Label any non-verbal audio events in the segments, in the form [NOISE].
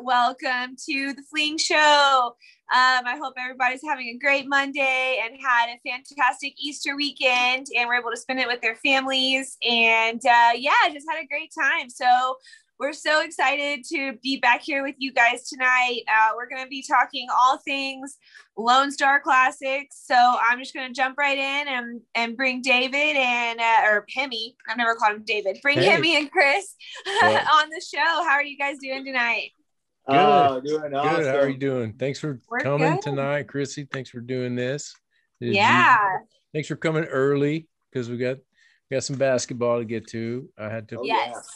Welcome to the Fling Show. Um, I hope everybody's having a great Monday and had a fantastic Easter weekend and were able to spend it with their families. And uh, yeah, just had a great time. So we're so excited to be back here with you guys tonight. Uh, we're going to be talking all things Lone Star Classics. So I'm just going to jump right in and, and bring David and, uh, or Hemi, I've never called him David, bring hey. Hemi and Chris [LAUGHS] on the show. How are you guys doing tonight? Good. Oh, doing awesome. Good. How are you doing? Thanks for We're coming good. tonight, Chrissy. Thanks for doing this. Did yeah. You, thanks for coming early because we got we got some basketball to get to. I had to. Oh, yes.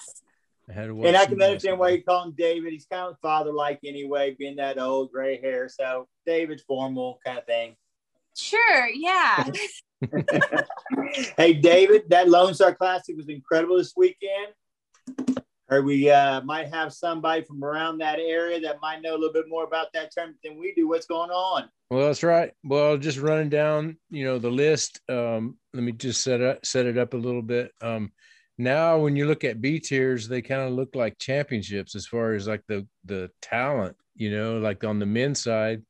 I had to and I can understand why you call him David. He's kind of father-like anyway, being that old gray hair. So David's formal kind of thing. Sure. Yeah. [LAUGHS] [LAUGHS] hey, David, that Lone Star Classic was incredible this weekend or we uh, might have somebody from around that area that might know a little bit more about that tournament than we do. What's going on? Well, that's right. Well, just running down, you know, the list. Um, let me just set it set it up a little bit. Um, now, when you look at B tiers, they kind of look like championships as far as like the the talent. You know, like on the men's side,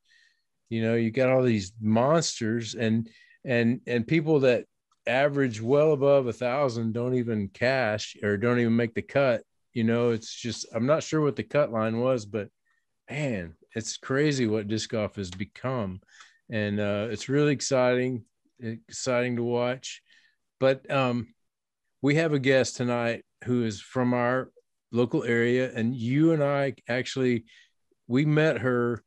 you know, you got all these monsters and and and people that average well above a thousand don't even cash or don't even make the cut you know, it's just I'm not sure what the cut line was, but man, it's crazy what disc golf has become, and uh, it's really exciting, exciting to watch. But um, we have a guest tonight who is from our local area, and you and I actually we met her.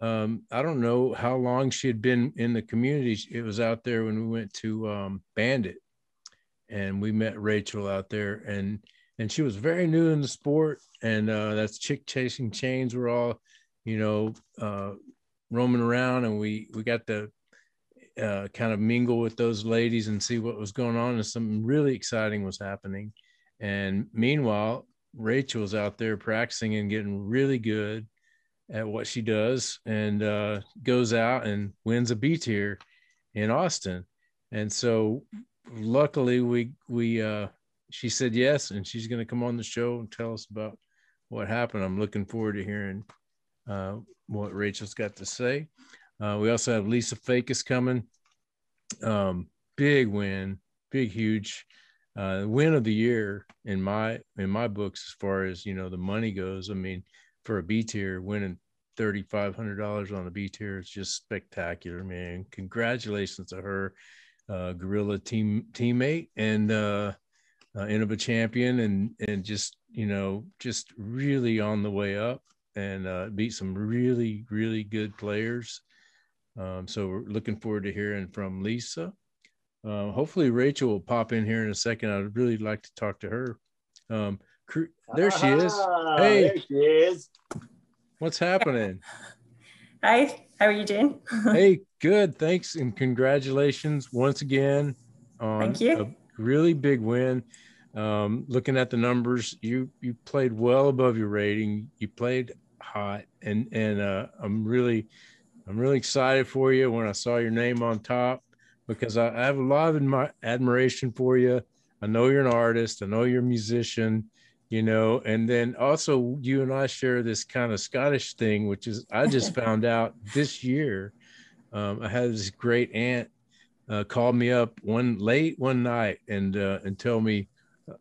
Um, I don't know how long she had been in the community. It was out there when we went to um, Bandit, and we met Rachel out there, and and she was very new in the sport and uh, that's chick chasing chains were all you know uh, roaming around and we we got to uh, kind of mingle with those ladies and see what was going on and something really exciting was happening. And meanwhile rachel's out there practicing and getting really good at what she does and uh, goes out and wins a b tier in austin. And so luckily we we uh, she said yes, and she's going to come on the show and tell us about what happened. I'm looking forward to hearing uh, what Rachel's got to say. Uh, we also have Lisa Fajkus coming. Um, big win, big, huge uh, win of the year in my in my books as far as you know the money goes. I mean, for a B tier, winning thirty five hundred dollars on a B tier is just spectacular, man. Congratulations to her, uh, Gorilla team teammate, and uh, uh, a champion and and just you know just really on the way up and uh, beat some really really good players. Um, so we're looking forward to hearing from Lisa. Uh, hopefully Rachel will pop in here in a second. I'd really like to talk to her. Um, there she is. Ah, hey, there she is. What's happening? [LAUGHS] Hi, how are you doing? [LAUGHS] hey, good. Thanks and congratulations once again on Thank you. a really big win. Um, looking at the numbers, you you played well above your rating. You played hot, and and uh, I'm really I'm really excited for you when I saw your name on top because I, I have a lot of admi- admiration for you. I know you're an artist. I know you're a musician. You know, and then also you and I share this kind of Scottish thing, which is I just [LAUGHS] found out this year. Um, I had this great aunt uh, called me up one late one night and uh, and tell me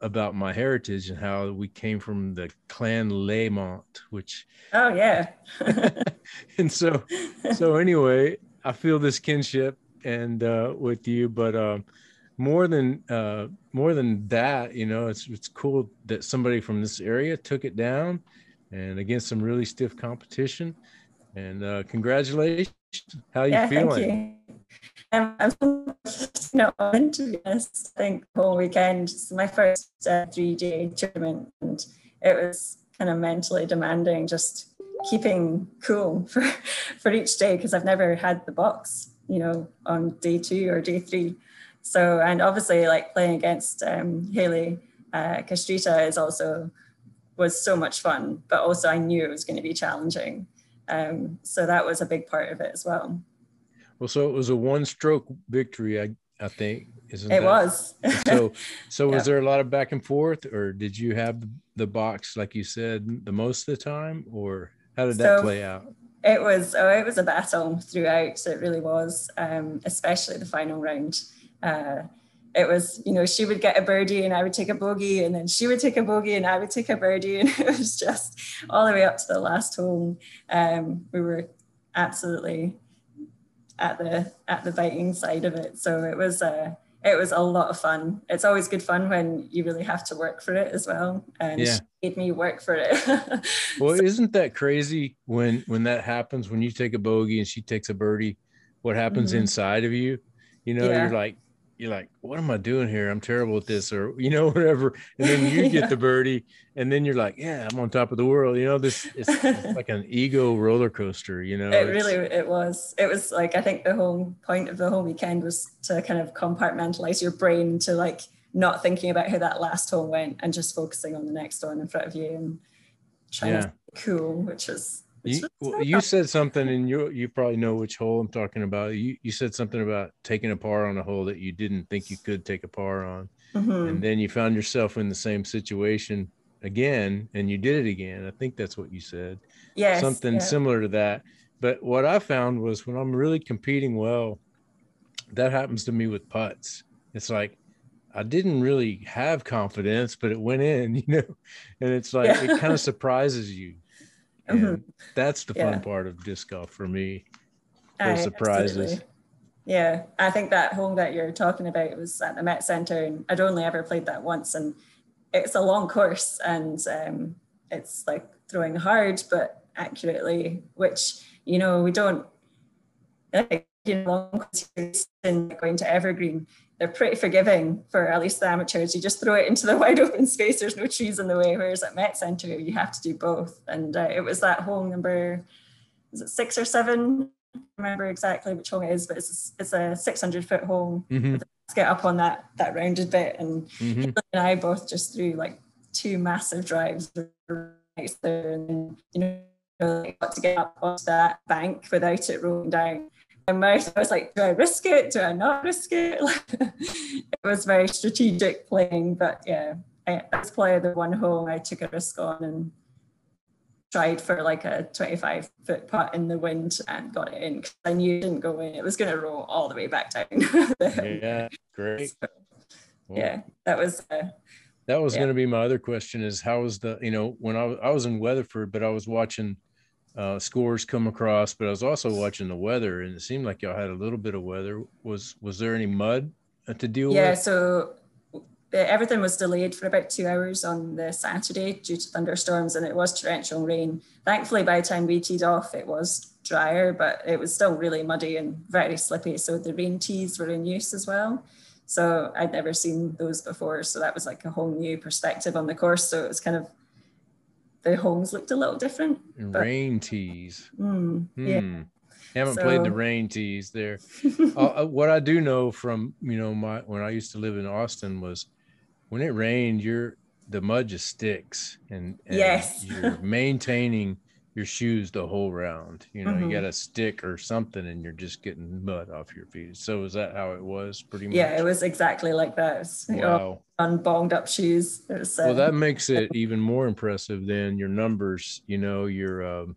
about my heritage and how we came from the clan Lamont, which oh yeah. [LAUGHS] [LAUGHS] and so so anyway, I feel this kinship and uh, with you, but uh, more than uh, more than that, you know, it's it's cool that somebody from this area took it down and against some really stiff competition. And uh, congratulations! How you yeah, feeling? You. Um, I'm so on to be honest. I think whole weekend. It's my first uh, three day tournament, and it was kind of mentally demanding. Just keeping cool [LAUGHS] for for each day because I've never had the box, you know, on day two or day three. So and obviously like playing against um, Haley uh, Castrita is also was so much fun, but also I knew it was going to be challenging. Um, so that was a big part of it as well. Well, so it was a one stroke victory, I, I think. Isn't it that- was. [LAUGHS] so so was there a lot of back and forth or did you have the box like you said the most of the time or how did that So- play out It was oh, it was a battle throughout. It really was, um, especially the final round. Uh, it was, you know, she would get a birdie and I would take a bogey, and then she would take a bogey and I would take a birdie, [LAUGHS] and it was just all the way up to the last hole. Um, we were absolutely at the at the biting side of it. So it was uh, it was a lot of fun. It's always good fun when you really have to work for it as well, and Yeah. she made me work for it. [LAUGHS] well isn't that crazy when when that happens when you take a bogey and she takes a birdie what happens Mhm. inside of you you know Yeah. you're like you're like what am i doing here? I'm terrible at this or you know [LAUGHS] whatever. And then you get the [LAUGHS] birdie and then you're like yeah i'm on top of the world. You know this it's, it's [LAUGHS] like an ego roller coaster you know it It's- really it was it was like i think the whole point of the whole weekend was to kind of compartmentalize your brain to like not thinking about how that last hole went and just focusing on the next one in front of you and trying Yeah. to be cool which which You, well, you said something, and you you probably know which hole I'm talking about. You you said something about taking a par on a hole that you didn't think you could take a par on, Mhm. and then you found yourself in the same situation again, and you did it again. I think that's what you said, yes something yeah. similar to that. But what I found was when I'm really competing well, that happens to me with putts. It's like I didn't really have confidence, but it went in, [LAUGHS] you know, and it's like it kind of surprises you. Mhm. And that's the fun Yeah. part of disc golf for me. Aye, those surprises. absolutely. Yeah, I think that hole that you're talking about was at the Met Centre, and I'd only ever played that once, and it's a long course, and um, it's like throwing hard but accurately, which you know we don't. Like, you know, long courses and going to Evergreen, they're pretty forgiving for at least the amateurs. You just throw it into the [LAUGHS] wide open space. There's no trees in the way. Whereas at Met Centre, you have to do both. And uh, it was that hole number, is it six or seven? I remember exactly which hole it is, but it's it's a 600 foot hole. Mhm, get up on that that rounded bit, and mhm. And I both just threw like two massive drives right there, and you know, got to get up onto that bank without it rolling down. My mouth, I was like, do I risk it? Do I not risk it? [LAUGHS] it was very strategic playing, but yeah, I, that's probably the one hole I took a risk on and tried for like a 25 foot putt in the wind and got it in because I knew it didn't go in. It was going to roll all the way back down. [LAUGHS] Yeah, great. So, Well, yeah, that was uh, That was Yeah. going to be my other question is how was the, you know, when I, I was in Weatherford, but I was watching uh, scores come across, but I was also watching the weather and it seemed like y'all had a little bit of weather. Was, was there any mud uh, to deal Yeah, with? Yeah, so everything was delayed for about two hours on the Saturday due to thunderstorms, and it was torrential rain. Thankfully, by the time we teed off, it was drier, but it was still really muddy and very slippy. So the rain tees were in use as well. So I'd never seen those before. So that was like a whole new perspective on the course. So it was kind of the holes looked a little different. But- rain tees. Mm, yeah. Hmm. Haven't played the rain tees there. [LAUGHS] uh, uh, what I do know from you know my when I used to live in Austin was when it rained, you're the mud just sticks, and, and Yes. you're maintaining your shoes the whole round. You know, Mhm. you got a stick or something, and you're just getting mud off your feet. So is that how it was? Pretty much. Yeah, it was exactly like that. It was, you know, Wow. on bonged up shoes. Was, Well, uh, that makes it [LAUGHS] even more impressive than your numbers. You know, your um,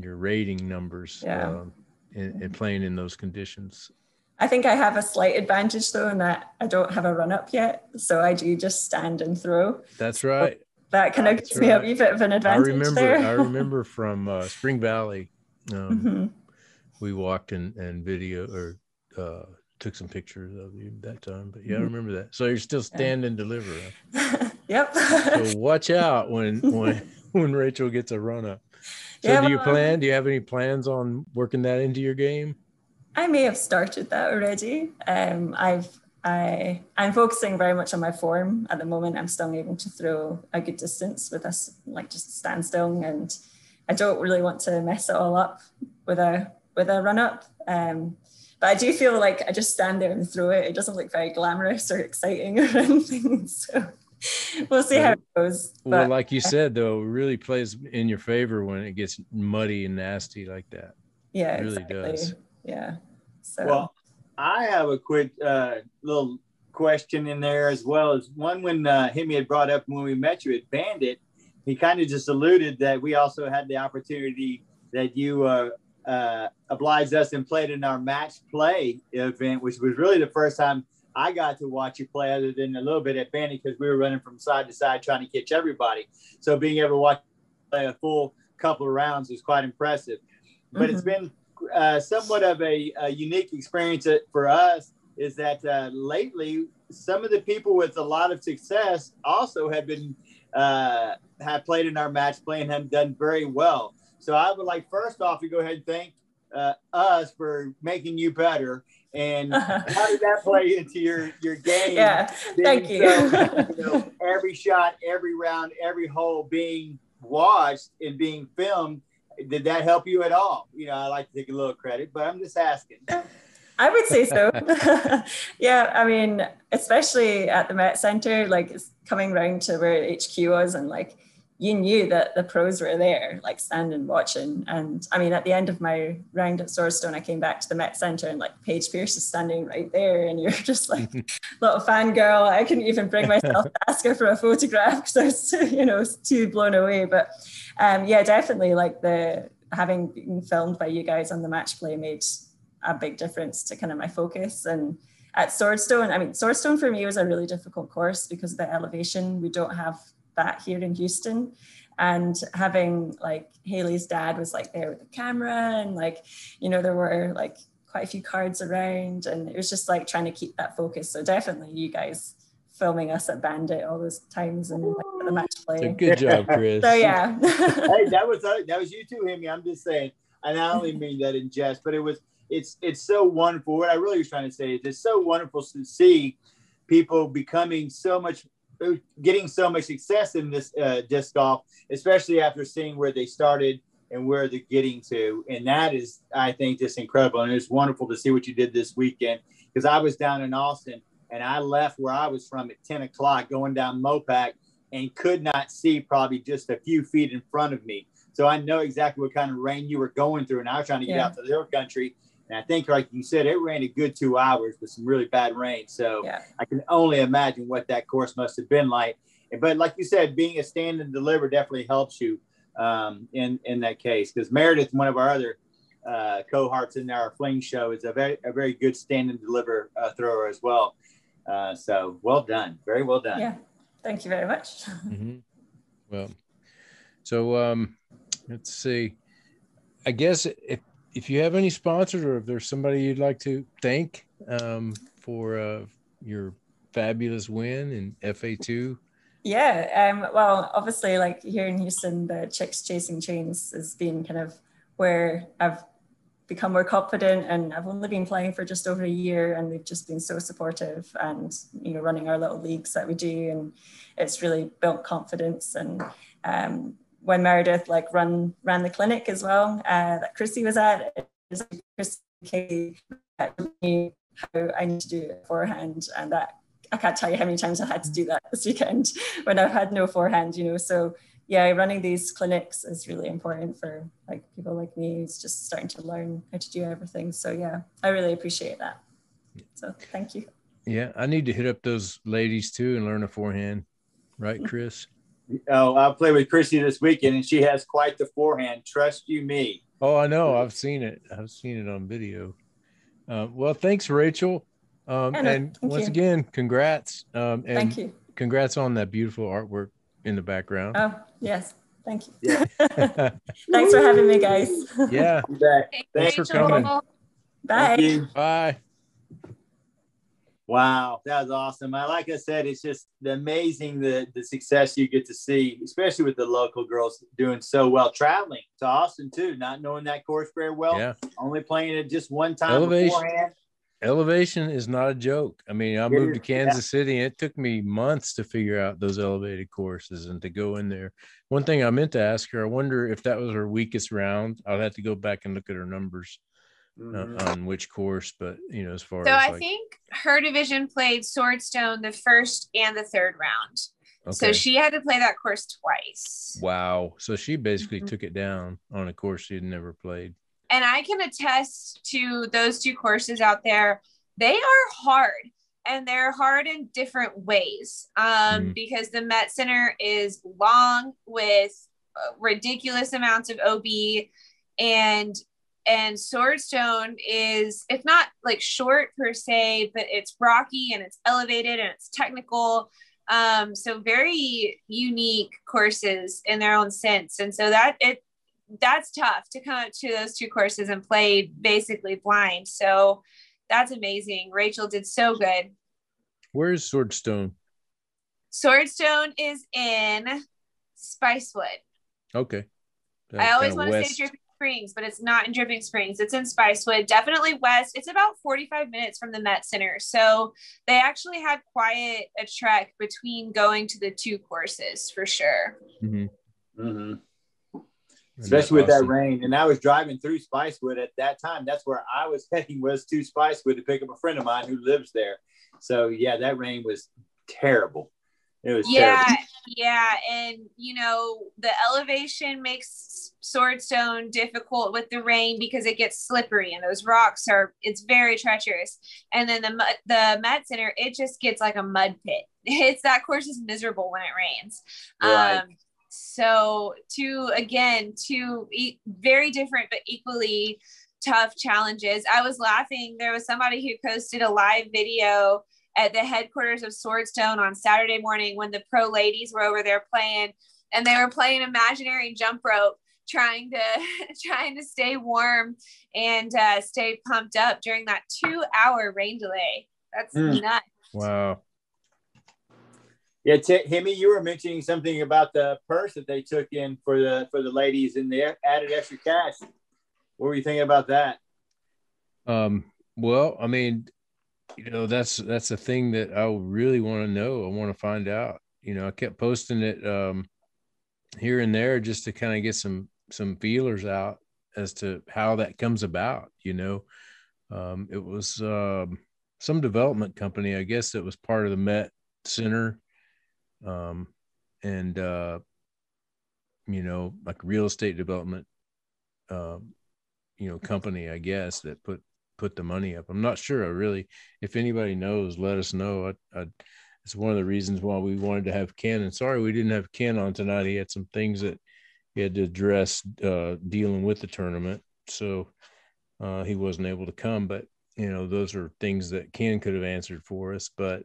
your rating numbers. Yeah. Um, in, in playing in those conditions. I think I have a slight advantage though in that I don't have a run up yet. So I do just stand and throw. That's right. That kind of gives me a wee bit of an I advantage remember. there. I [LAUGHS] remember from uh, Spring Valley. Um, Mhm. We walked and and video or uh, took some pictures of you that time. But yeah, I Mhm. remember that. So you're still stand and deliver. huh? [LAUGHS] yep. So watch out when [LAUGHS] when when Rachel gets a run up. So Yeah, do you plan? Do you have any plans on working that into your game? I may have started that already. Um, I've I I'm focusing very much on my form at the moment. I'm still able to throw a good distance with us, like just stand still, and I don't really want to mess it all up with a with a run up. Um, but I do feel like I just stand there and throw it. It doesn't look very glamorous or exciting [LAUGHS] or anything. So we'll see how it goes. Well, like you said, though, it really plays in your favor when it gets muddy and nasty like that. yeah, it really exactly. does. Yeah. So Well, I have a quick uh, little question in there as well as one when uh, Hemi had brought up when we met you at Bandit. He kind of just alluded that we also had the opportunity that you uh, uh, obliged us and played in our match play event, which was really the first time I got to watch you play, other than a little bit at Bandit because we were running from side to side trying to catch everybody. So being able to watch play a full couple of rounds was quite impressive. But mm-hmm. it's been uh, somewhat of a, a, unique experience for us is that uh, lately some of the people with a lot of success also have been uh, have played in our match play and have done very well. So I would like first off to go ahead and thank uh, us for making you better. And [LAUGHS] how did that play into your your game? Yeah, thank you. So, [LAUGHS] you know, every shot, every round, every hole being watched and being filmed. Did that help you at all? You know, I like to take a little credit, but I'm just asking. [LAUGHS] I would say so. [LAUGHS] yeah, I mean, especially at the Met Center, like coming around to where HQ was, and like you knew that the pros were there, like standing watching. And I mean, at the end of my round at Swordstone, I came back to the Met Center and like Paige Pierce is standing right there, and you're [LAUGHS] just like [LAUGHS] little fangirl. I couldn't even bring myself to ask her for a photograph because I was, [LAUGHS] you know, too blown away. But um, yeah, definitely like the having been filmed by you guys on the match play made a big difference to kind of my focus and at Swordstone, I mean, Swordstone for me was a really difficult course because of the elevation. We don't have that here in Houston. And having like Haley's dad was like there with the camera and like, you know, there were like quite a few cards around and it was just like trying to keep that focus. So definitely you guys filming us at Bandit all those times and like, the match play. good job, [LAUGHS] Chris. so yeah. [LAUGHS] hey, that was uh, that was you too, Hemi. I'm just saying, and I only mean that in jest, but it was it's it's so wonderful. What I really was trying to say is it's so wonderful to see people becoming so much getting so much success in this uh, disc golf, especially after seeing where they started and where they're getting to. And that is, I think, just incredible. And it's wonderful to see what you did this weekend because I was down in Austin and I left where I was from at 10 o'clock going down Mopac and could not see probably just a few feet in front of me. So I know exactly what kind of rain you were going through. And I was trying to get yeah. out to the hill country and I think, like you said, it ran a good two hours with some really bad rain. So yeah. I can only imagine what that course must have been like. But like you said, being a stand and deliver definitely helps you um, in in that case. Because Meredith, one of our other uh, cohorts in our fling show, is a very a very good stand and deliver uh, thrower as well. Uh, so well done, very well done. Yeah, thank you very much. [LAUGHS] Mm-hmm. Well, so um, let's see. I guess if if you have any sponsors or if there's somebody you'd like to thank um, for uh, your fabulous win in FA2. Yeah, um, well, obviously, like here in Houston, the Chicks Chasing Chains has been kind of where I've become more confident and I've only been playing for just over a year and they've just been so supportive and you know running our little leagues that we do and it's really built confidence and um, when Meredith like run ran the clinic as well uh, that Chrissy was at, Chrissy knew how I need to do it forehand, and that I can't tell you how many times I had to do that this weekend [LAUGHS] when I've had no forehand, you know. So yeah, running these clinics is really important for like people like me who's just starting to learn how to do everything. So yeah, I really appreciate that. So thank you. Yeah, I need to hit up those ladies too and learn a forehand, right, [LAUGHS] Chris? Oh, I'll play with Chrissy this weekend, and she has quite the forehand. Trust you me. Oh, I know. I've seen it. I've seen it on video. Uh, well, thanks, Rachel. Um, and once you. again, congrats. Um, and thank you. Congrats on that beautiful artwork in the background. Oh, yes. Thank you. Yeah. [LAUGHS] [LAUGHS] thanks for having me, guys. Yeah. Thanks, thanks for coming. Bye. Bye. Wow, that was awesome. I, like I said, it's just amazing the the success you get to see, especially with the local girls doing so well. Traveling to Austin too, not knowing that course very well. Yeah. Only playing it just one time elevation, beforehand. Elevation is not a joke. I mean, I moved to Kansas yeah. City and it took me months to figure out those elevated courses and to go in there. One thing I meant to ask her, I wonder if that was her weakest round. I'll have to go back and look at her numbers mm-hmm. uh, on which course, but you know, as far so as I like... think her division played Swordstone the first and the third round. Okay. So she had to play that course twice. Wow. So she basically mm-hmm. took it down on a course she had never played. And I can attest to those two courses out there. They are hard. and they're hard in different ways um, Mhm. because the Met Center is long with uh, ridiculous amounts of OB and and Swordstone is if not like short per se, but it's rocky and it's elevated and it's technical. Um, so very unique courses in their own sense. And so that it that's tough to come up to those two courses and play basically blind. So that's amazing. Rachel did so good. Where's Swordstone? Swordstone is in Spicewood. Okay. I always want to say Springs, but it's not in Dripping Springs. It's in Spicewood, definitely west. It's about 45 minutes from the Met Center. So they actually had quite a trek between going to the two courses for sure. Mhm. hmm especially with that's that rain. And I was driving through Spicewood at that time. That's where I was heading was to Spicewood to pick up a friend of mine who lives there. So yeah, that rain was terrible. It was Yeah, terrible. yeah. And you know, the elevation makes Swordstone difficult with the rain because it gets slippery and those rocks are it's very treacherous. And then the the Met Center, it just gets like a mud pit. [LAUGHS] It's that course is miserable when it rains. Right. Um so two again, two e- very different but equally tough challenges. I was laughing. There was somebody who posted a live video at the headquarters of Swordstone on Saturday morning when the pro ladies were over there playing and they were playing imaginary jump rope trying to [LAUGHS] trying to stay warm and uh, stay pumped up during that two hour rain delay that's Mm. nuts Wow. Yeah, T- Hemi, you were mentioning something about the purse that they took in for the for the ladies and they added extra cash. What were you thinking about that? Um, well, I mean, you know, that's that's a thing that I really want to know. I want to find out. You know, I kept posting it um here and there just to kind of get some some feelers out as to how that comes about, you know. Um, it was um some development company, I guess that was part of the Met Center. Um, and uh, you know, like real estate development um, you know, company, I guess, that put put the money up. I'm not sure. I really, if anybody knows, let us know. I, I, it's one of the reasons why we wanted to have Ken. And sorry we didn't have Ken on tonight. He had some things that he had to address uh, dealing with the tournament, so uh, he wasn't able to come. But you know, those are things that Ken could have answered for us. But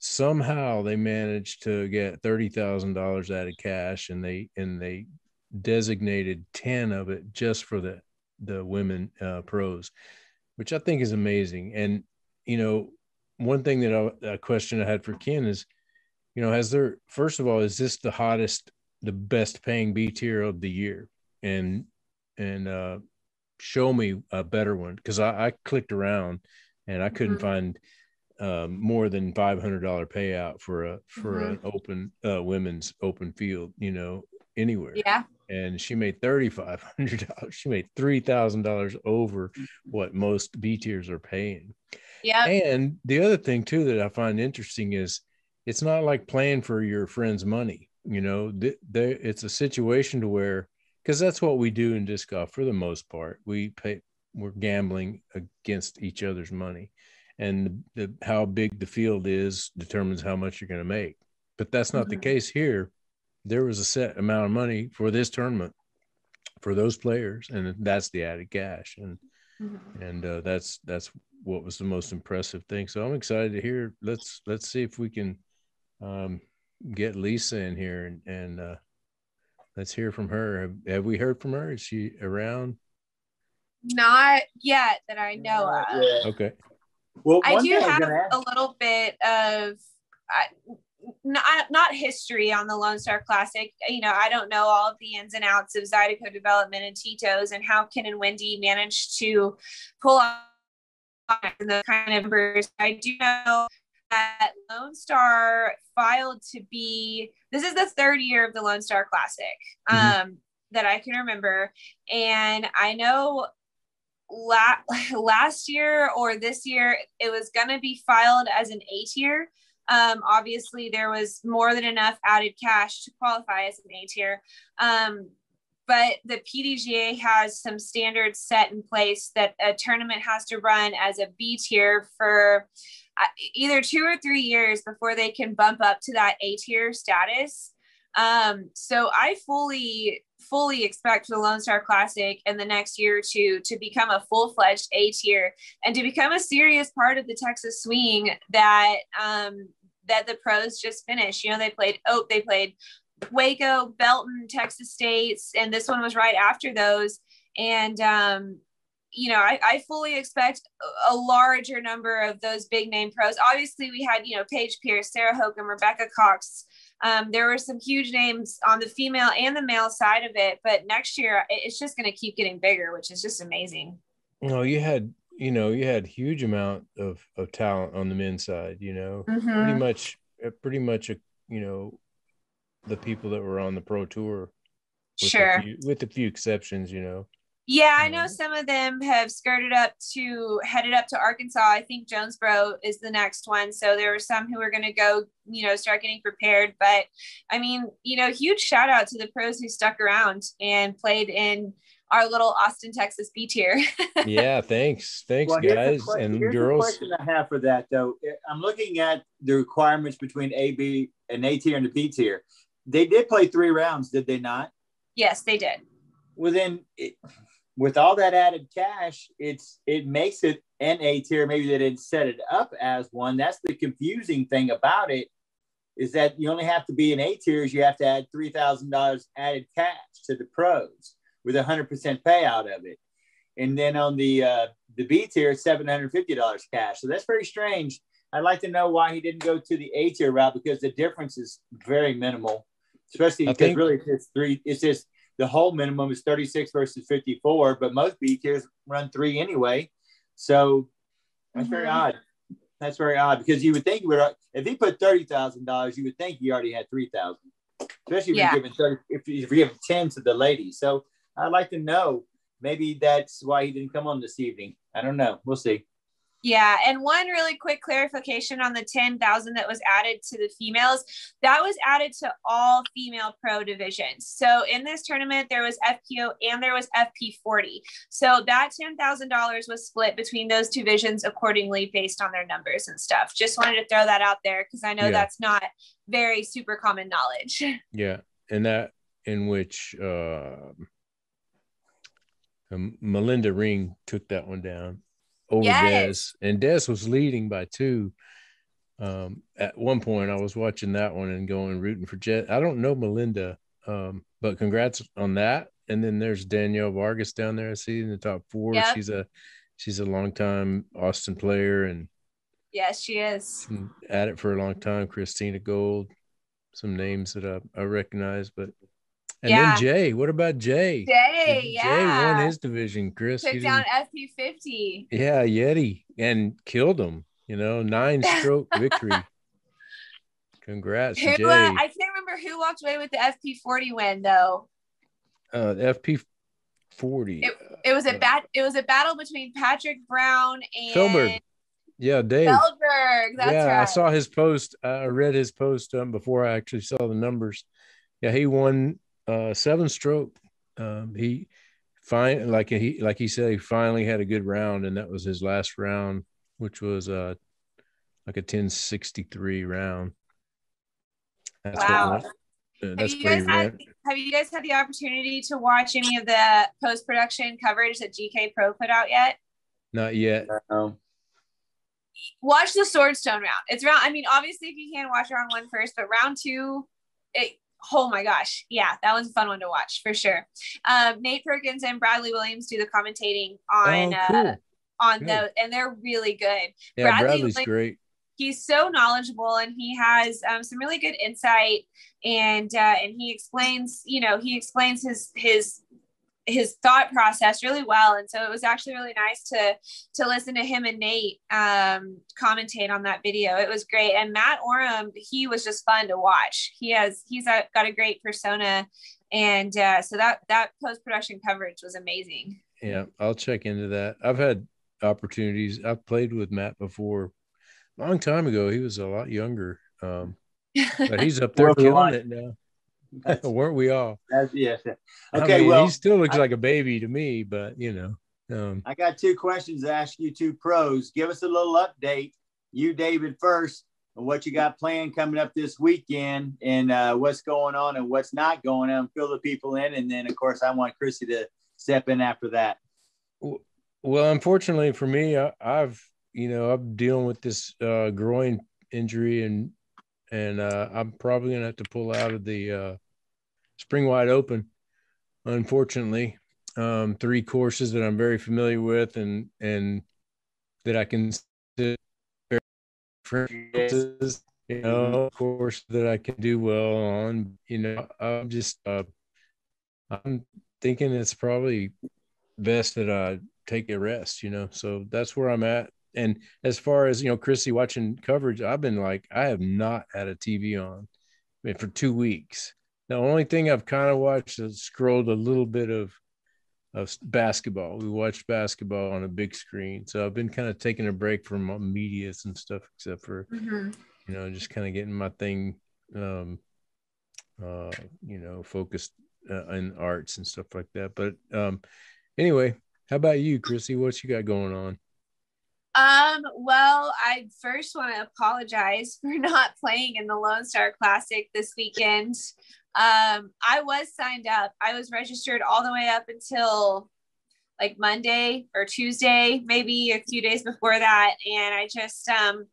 somehow they managed to get thirty thousand dollars out of cash, and they and they designated ten of it just for the the women uh, pros, which I think is amazing. And you know, one thing that I, a question I had for Ken is, you know, has there first of all, is this the hottest, the best paying B tier of the year? And and uh, show me a better one because I, I clicked around and I couldn't Mhm. find um, more than five hundred dollar payout for a for an open uh, women's open field, you know, anywhere yeah and she made thirty five hundred dollars. She made three thousand dollars over what most B tiers are paying. yeah And the other thing too that I find interesting is it's not like playing for your friend's money. You know, th- there it's a situation to where because that's what we do in disc golf for the most part. We pay we're gambling against each other's money, and the, how big the field is determines how much you're going to make. But that's not the Mhm. case here. There was a set amount of money for this tournament for those players, and that's the added cash, and Mhm. and uh, that's that's what was the most impressive thing. So I'm excited to hear. Let's let's see if we can um, get Lisa in here and and uh, let's hear from her. Have, have we heard from her? Is she around? not yet that i know of Yeah. Okay. Well, I do thing I was have a little bit of I, not not history on the Lone Star Classic. You know, I don't know all of the ins and outs of Zydeco development and Tito's and how Ken and Wendy managed to pull off the kind of numbers. I do know that Lone Star filed to be. This is the third year of the Lone Star Classic Mhm. um, that I can remember, and I know la- [LAUGHS] last year or this year it was going to be filed as an A tier. Um, obviously, there was more than enough added cash to qualify as an A tier. Um, but the PDGA has some standards set in place that a tournament has to run as a B tier for, either two or three years before they can bump up to that A tier status. Um, so I fully, fully expect the Lone Star Classic in the next year or two to become a full fledged A tier and to become a serious part of the Texas swing that um, that the pros just finished. You know, they played oh, they played Waco, Belton, Texas States, and this one was right after those. And um, you know, I, I fully expect a larger number of those big name pros. Obviously, we had, you know, Paige Pierce, Sarah Hokom, Rebecca Cox. Um, there were some huge names on the female and the male side of it, but next year it's just going to keep getting bigger, which is just amazing. No, you had, you know, you had huge amount of, of talent on the men's side, you know, mm-hmm. pretty much, pretty much, a, you know, the people that were on the pro tour. With sure. A few, with a few exceptions, you know. Yeah, I know some of them have skirted up to headed up to Arkansas. I think Jonesboro is the next one. So there were some who were going to go, you know, start getting prepared. But I mean, you know, huge shout out to the pros who stuck around and played in our little Austin, Texas B tier. [LAUGHS] yeah, thanks, thanks, well, guys and here's girls. question I have for that though, eh, I'm looking at the requirements between A, B, and A tier and the B tier. They did play three rounds, did they not? Yes, they did. Well, then. It, with all that added cash, it's it makes it an A tier. Maybe they didn't set it up as one. That's the confusing thing about it is that you only have to be an A tiers. You have to add three thousand dollars added cash to the pros with a hundred percent payout of it, and then on the uh, the B tier, seven hundred fifty dollars cash. So that's very strange. I'd like to know why he didn't go to the A tier route because the difference is very minimal, especially because think- really it's three. It's just the whole minimum is 36 versus 54, but most B tiers run three anyway. So that's mm-hmm. very odd. That's very odd because you would think you would if he put thirty thousand dollars, you would think he already had three thousand. Especially if yeah. you're giving 30, if you're giving 10 to the ladies. So I'd like to know maybe that's why he didn't come on this evening. I don't know. We'll see. Yeah, and one really quick clarification on the 10,000 that was added to the females. That was added to all female pro divisions. So in this tournament there was FPO and there was FP40. So that $10,000 was split between those two divisions accordingly based on their numbers and stuff. Just wanted to throw that out there cuz I know yeah. that's not very super common knowledge. [LAUGHS] Yeah, and that in which uh, uh Melinda Ring took that one down over yes. Des, and Des was leading by two. Um, at one point, I was watching that one and going rooting for Jet. I don't know Melinda, um, but congrats on that. And then there's Danielle Vargas down there. I see in the top four. Yep. She's a she's a longtime Austin player and yes, she is at it for a long time. Christina Gold, some names that I, I recognize, but and yeah. then Jay, what about Jay? Jay, yeah. Jay won his division. Chris took down FP fifty. Yeah, Yeti and killed him. You know, nine stroke [LAUGHS] victory. Congrats, who, Jay. Uh, I can't remember who walked away with the FP forty win though. Uh, FP forty. It, it, was a uh, bat. It was a battle between Patrick Brown and Feldberg. Yeah, Dave. Feldberg. That's yeah, right. I saw his post. I read his post um, before I actually saw the numbers. Yeah, he won uh, seven stroke. Um, he fine like he like he said he finally had a good round, and that was his last round, which was uh like a ten sixty three round. That's wow. What, uh, that's have you guys had, have you guys had the opportunity to watch any of the post production coverage that GK Pro put out yet? Not yet. No. Watch the Swordstone round. It's round. I mean, obviously, if you can watch round one first, but round two, it oh my gosh yeah that was a fun one to watch for sure um, nate perkins and bradley williams do the commentating on oh, cool. uh, on good. the and they're really good yeah bradley bradley's williams, great he's so knowledgeable and he has um, some really good insight and uh, and he explains you know he explains his his his thought process really well. And so it was actually really nice to to listen to him and nate um commentate on that video. It was great. And matt orum he was just fun to watch. He has he's a, got a great persona. And uh, so that that post-production coverage was amazing. Yeah i'll check into that. I've had opportunities. I've played with matt before. A long time ago he was a lot younger um but he's up [LAUGHS] there killing it now [LAUGHS] weren't we all? That's, yes. Okay. I mean, well, he still looks I, like a baby to me, but you know. Um, I got two questions to ask you, two pros. Give us a little update you, David, first, and what you got planned coming up this weekend, and uh, what's going on and what's not going on. Fill the people in, and then of course I want Chrissy to step in after that. Well, unfortunately for me, I, have you know I'm dealing with this uh, groin injury, and and uh, I'm probably gonna have to pull out of the uh, spring wide open. Unfortunately, um, three courses that I'm very familiar with, and and that I can you know, course that I can do well on. You know, I'm just uh, I'm thinking it's probably best that I take a rest. You know, so that's where I'm at. And as far as you know, Chrissy watching coverage, I've been like, I have not had a TV on I mean, for two weeks. The only thing I've kind of watched is scrolled a little bit of of basketball. We watched basketball on a big screen, so I've been kind of taking a break from media and stuff, except for mm-hmm. you know just kind of getting my thing, um, uh, you know, focused uh, in arts and stuff like that. But um, anyway, how about you, Chrissy? What you got going on? Um, well, I first want to apologize for [LAUGHS] not playing in the Lone Star Classic this weekend. Um, I was signed up. I was registered all the way up until like Monday or Tuesday, maybe a few days before that. And I just, um,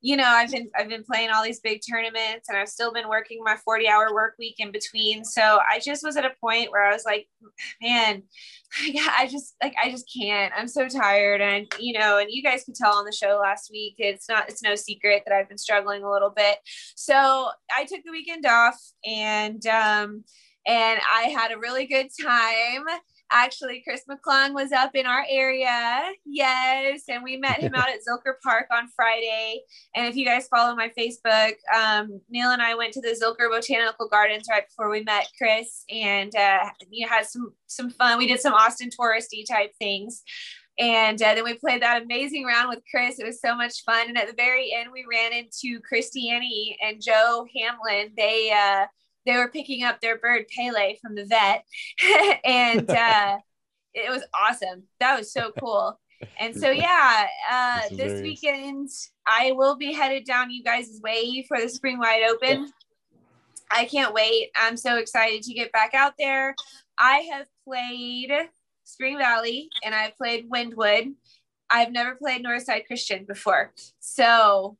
you know, I've been I've been playing all these big tournaments and I've still been working my 40 hour work week in between. So I just was at a point where I was like, man, [SIGHS] I just like I just can't. I'm so tired. And you know, and you guys could tell on the show last week, it's not it's no secret that I've been struggling a little bit. So I took the weekend off and um and I had a really good time Actually, Chris McClung was up in our area. Yes. And we met him [LAUGHS] out at Zilker Park on Friday. And if you guys follow my Facebook, um, Neil and I went to the Zilker Botanical Gardens right before we met Chris and uh, you know, had some some fun. We did some Austin touristy type things. And uh, then we played that amazing round with Chris. It was so much fun. And at the very end, we ran into Christiane and Joe Hamlin. They uh, they were picking up their bird Pele from the vet, [LAUGHS] and [LAUGHS] uh, it was awesome. That was so cool. And so yeah, uh, this weekend I will be headed down you guys' way for the spring wide open. I can't wait. I'm so excited to get back out there. I have played Spring Valley and I've played Windwood. I've never played Northside Christian before. So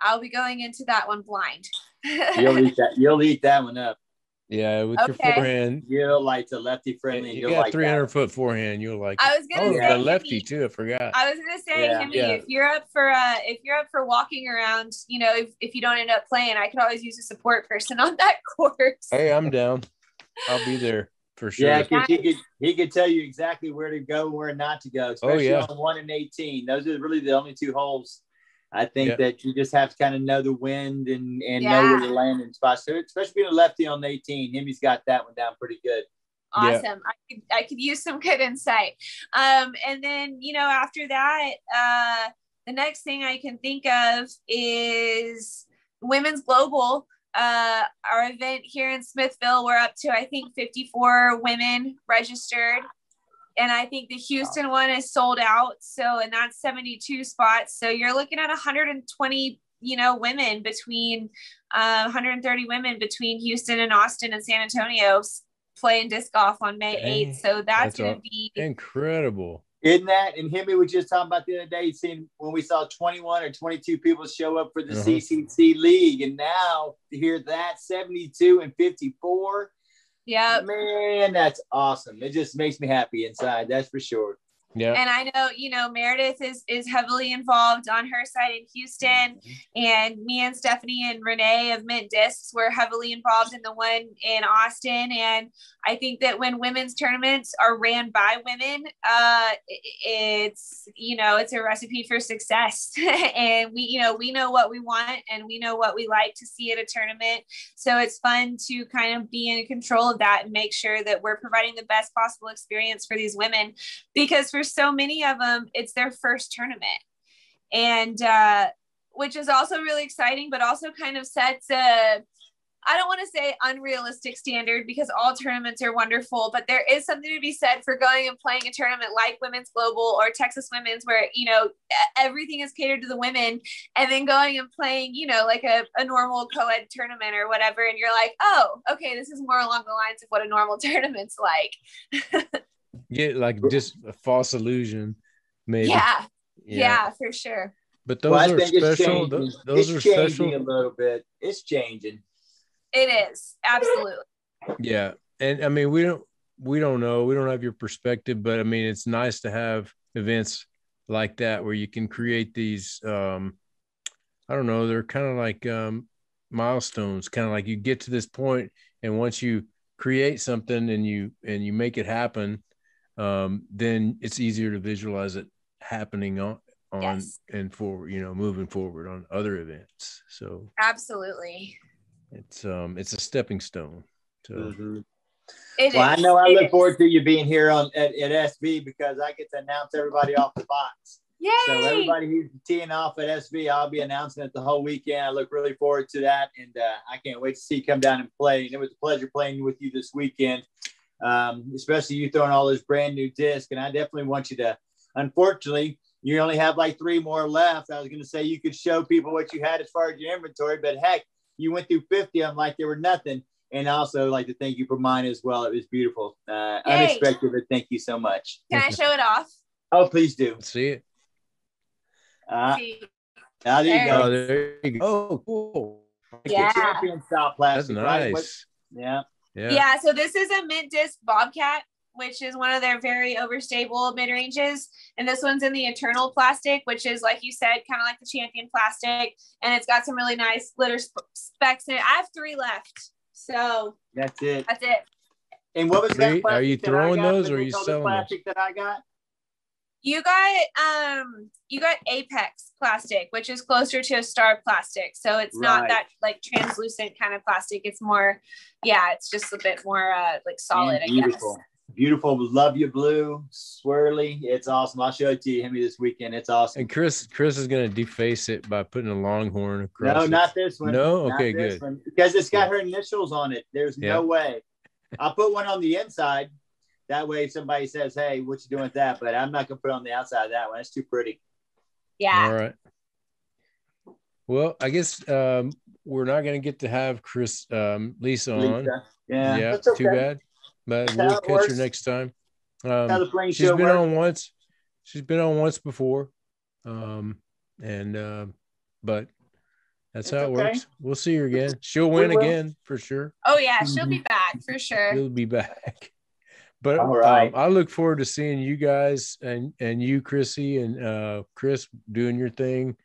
I'll be going into that one blind you'll eat [LAUGHS] that. You'll eat that one up. Yeah, with okay. your forehand. You'll like the lefty friendly. You got like 300 that. foot forehand. You'll like. I was gonna oh, say the lefty too. I forgot. I was gonna say, yeah. Hemi, yeah. if you're up for uh, if you're up for walking around, you know, if, if you don't end up playing, I could always use a support person on that [LAUGHS] course. Hey, I'm down. I'll be there for sure. Yeah, he could he could tell you exactly where to go, where not to go, especially oh, yeah. on one and eighteen. Those are really the only two holes I think that you just have to kind of know the wind and, and yeah. know where your landing spots. So especially being a lefty on 18, Hemi's got that one down pretty good. Awesome. Yeah. I could I could use some [LAUGHS] good insight. Um, and then you know after that, uh, the next thing I can think of is women's global. Uh, our event here in Smithville, we're up to I think 54 women registered and I think the Houston wow. one is sold out. So, and that's 72 spots. So you're looking at 120, you know, women between uh, 130 women between Houston and Austin and San Antonio playing disc golf on May 8th. So that's, that's going to be incredible. Isn't that? And Hemi was just talking about the other day, seeing when we saw 21 or 22 people show up for the uh-huh. CCC league. And now to hear that 72 and 54 yeah. Man, that's awesome. It just makes me happy inside. That's for sure. Yeah. And I know, you know, Meredith is is heavily involved on her side in Houston. Mm-hmm. And me and Stephanie and Renee of Mint Discs were heavily involved in the one in Austin. And I think that when women's tournaments are ran by women, uh, it's, you know, it's a recipe for success. [LAUGHS] and we, you know, we know what we want and we know what we like to see at a tournament. So it's fun to kind of be in control of that and make sure that we're providing the best possible experience for these women because for for so many of them, it's their first tournament. And, uh, which is also really exciting, but also kind of sets a, I don't want to say unrealistic standard because all tournaments are wonderful, but there is something to be said for going and playing a tournament like Women's Global or Texas Women's, where you know everything is catered to the women, and then going and playing, you know, like a, a normal co-ed tournament or whatever, and you're like, oh, okay, this is more along the lines of what a normal [LAUGHS] tournament's like. [LAUGHS] Get like just a false illusion, maybe. Yeah, yeah, yeah for sure. But those well, are special. Those, those are special. a little bit. It's changing. It is absolutely. Yeah, and I mean we don't we don't know we don't have your perspective, but I mean it's nice to have events like that where you can create these. um I don't know. They're kind of like um milestones. Kind of like you get to this point, and once you create something and you and you make it happen, um, then it's easier to visualize it happening on on yes. and forward. You know, moving forward on other events. So absolutely it's um it's a stepping stone. So mm-hmm. well, I know I look is. forward to you being here on at, at SV because I get to announce everybody off the box. Yay! So everybody who's teeing off at SV, I'll be announcing it the whole weekend. I look really forward to that, and uh, I can't wait to see you come down and play. And it was a pleasure playing with you this weekend, um, especially you throwing all those brand new discs. And I definitely want you to. Unfortunately, you only have like three more left. I was going to say you could show people what you had as far as your inventory, but heck, you went through 50 of them like they were nothing. And also like to thank you for mine as well. It was beautiful. Uh, unexpected, but thank you so much. Can I show it off? Oh, please do. Let's see it. Uh, see. Ah, there, you go. Oh, there you go. Oh, cool. Yeah. Champion style plastic. That's nice. Right? yeah. Yeah. Yeah. So this is a mint disc Bobcat which is one of their very overstable mid ranges. And this one's in the Eternal plastic, which is, like you said, kind of like the Champion plastic. And it's got some really nice glitter sp- specs in it. I have three left. So that's it. That's it. And what was that? Are you throwing those or are you selling plastic those? that I got? You got um you got Apex plastic, which is closer to a star plastic. So it's right. not that like translucent kind of plastic. It's more, yeah, it's just a bit more uh like solid, I guess beautiful. Love you blue, swirly. It's awesome. I'll show it to you, Hemi, this weekend. It's awesome. And Chris, Chris is going to deface it by putting a longhorn across. No, it. not this one. No, okay, good. One. Because it's got her initials on it. There's yeah. no way. I'll put one on the inside. That way, if somebody says, "Hey, what you doing with that?" But I'm not going to put on the outside of that one. It's too pretty. Yeah. All right. Well, I guess um, we're not going to get to have Chris um, Lisa on. Lisa. Yeah. Yeah. Okay. Too bad but we'll catch works. her next time. Um, she's been works. on once. She's been on once before, um, and uh, but that's it's how it okay. works. We'll see her again. She'll win again for sure. Oh yeah, she'll be [LAUGHS] back for sure. She'll be back. But um, I look forward to seeing you guys and and you, Chrissy, and uh, Chris doing your thing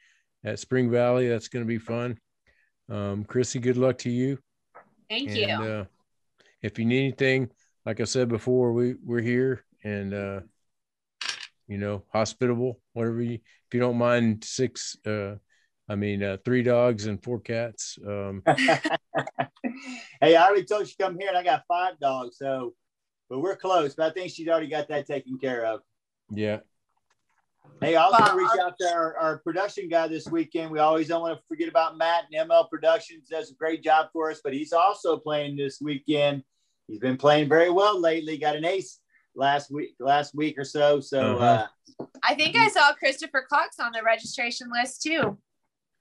at Spring Valley. That's going to be fun. Um, Chrissy, good luck to you. Thank and, you. Uh, if you need anything, like I said before, we we're here and uh, you know, hospitable, whatever you if you don't mind six uh I mean uh, three dogs and four cats. Um [LAUGHS] hey, I already told you come here and I got five dogs, so but we're close, but I think she's already got that taken care of. Yeah. Hey, I was going to reach out to our, our production guy this weekend. We always don't want to forget about Matt and ML Productions. Does a great job for us, but he's also playing this weekend he's been playing very well lately. Got an ace last week, last week or so. So uh-huh. uh, I think I saw Christopher Cox on the registration list too.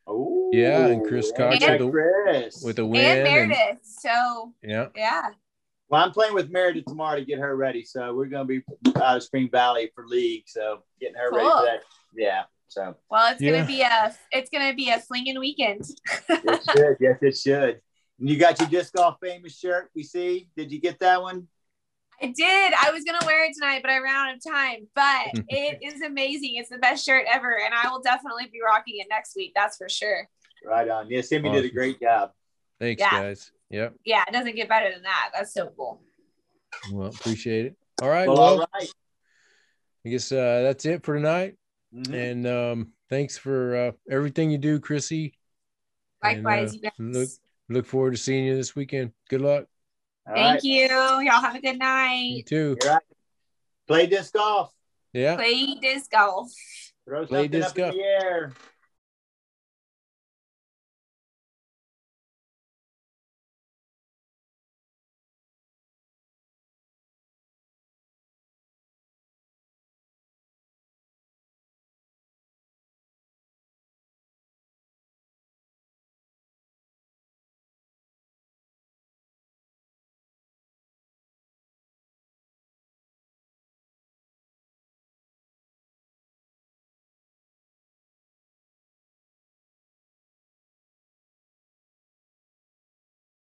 Oh yeah, and Chris Cox and with, Chris. A, with a win. And Meredith. And, so yeah, yeah. Well, I'm playing with Meredith tomorrow to get her ready. So we're going to be out of Spring Valley for league. So getting her cool. ready for that. Yeah. So well, it's yeah. gonna be a it's gonna be a slinging weekend. it [LAUGHS] should. Yes, it should. And you got your disc golf famous shirt. We see. Did you get that one? I did. I was gonna wear it tonight, but I ran out of time. But [LAUGHS] it is amazing. It's the best shirt ever, and I will definitely be rocking it next week. That's for sure. Right on. Yeah, Sammy awesome. did a great job. Thanks, yeah. guys. Yep. Yeah, it doesn't get better than that. That's so cool. Well, appreciate it. All right. Well, well all right. I guess uh, that's it for tonight. Mm-hmm. And um, thanks for uh, everything you do, Chrissy. Likewise, and, uh, you guys. Look, look forward to seeing you this weekend. Good luck. All Thank right. you. Y'all have a good night. You too. Right. Play disc golf. Yeah. Play disc golf. Throw Play disc golf.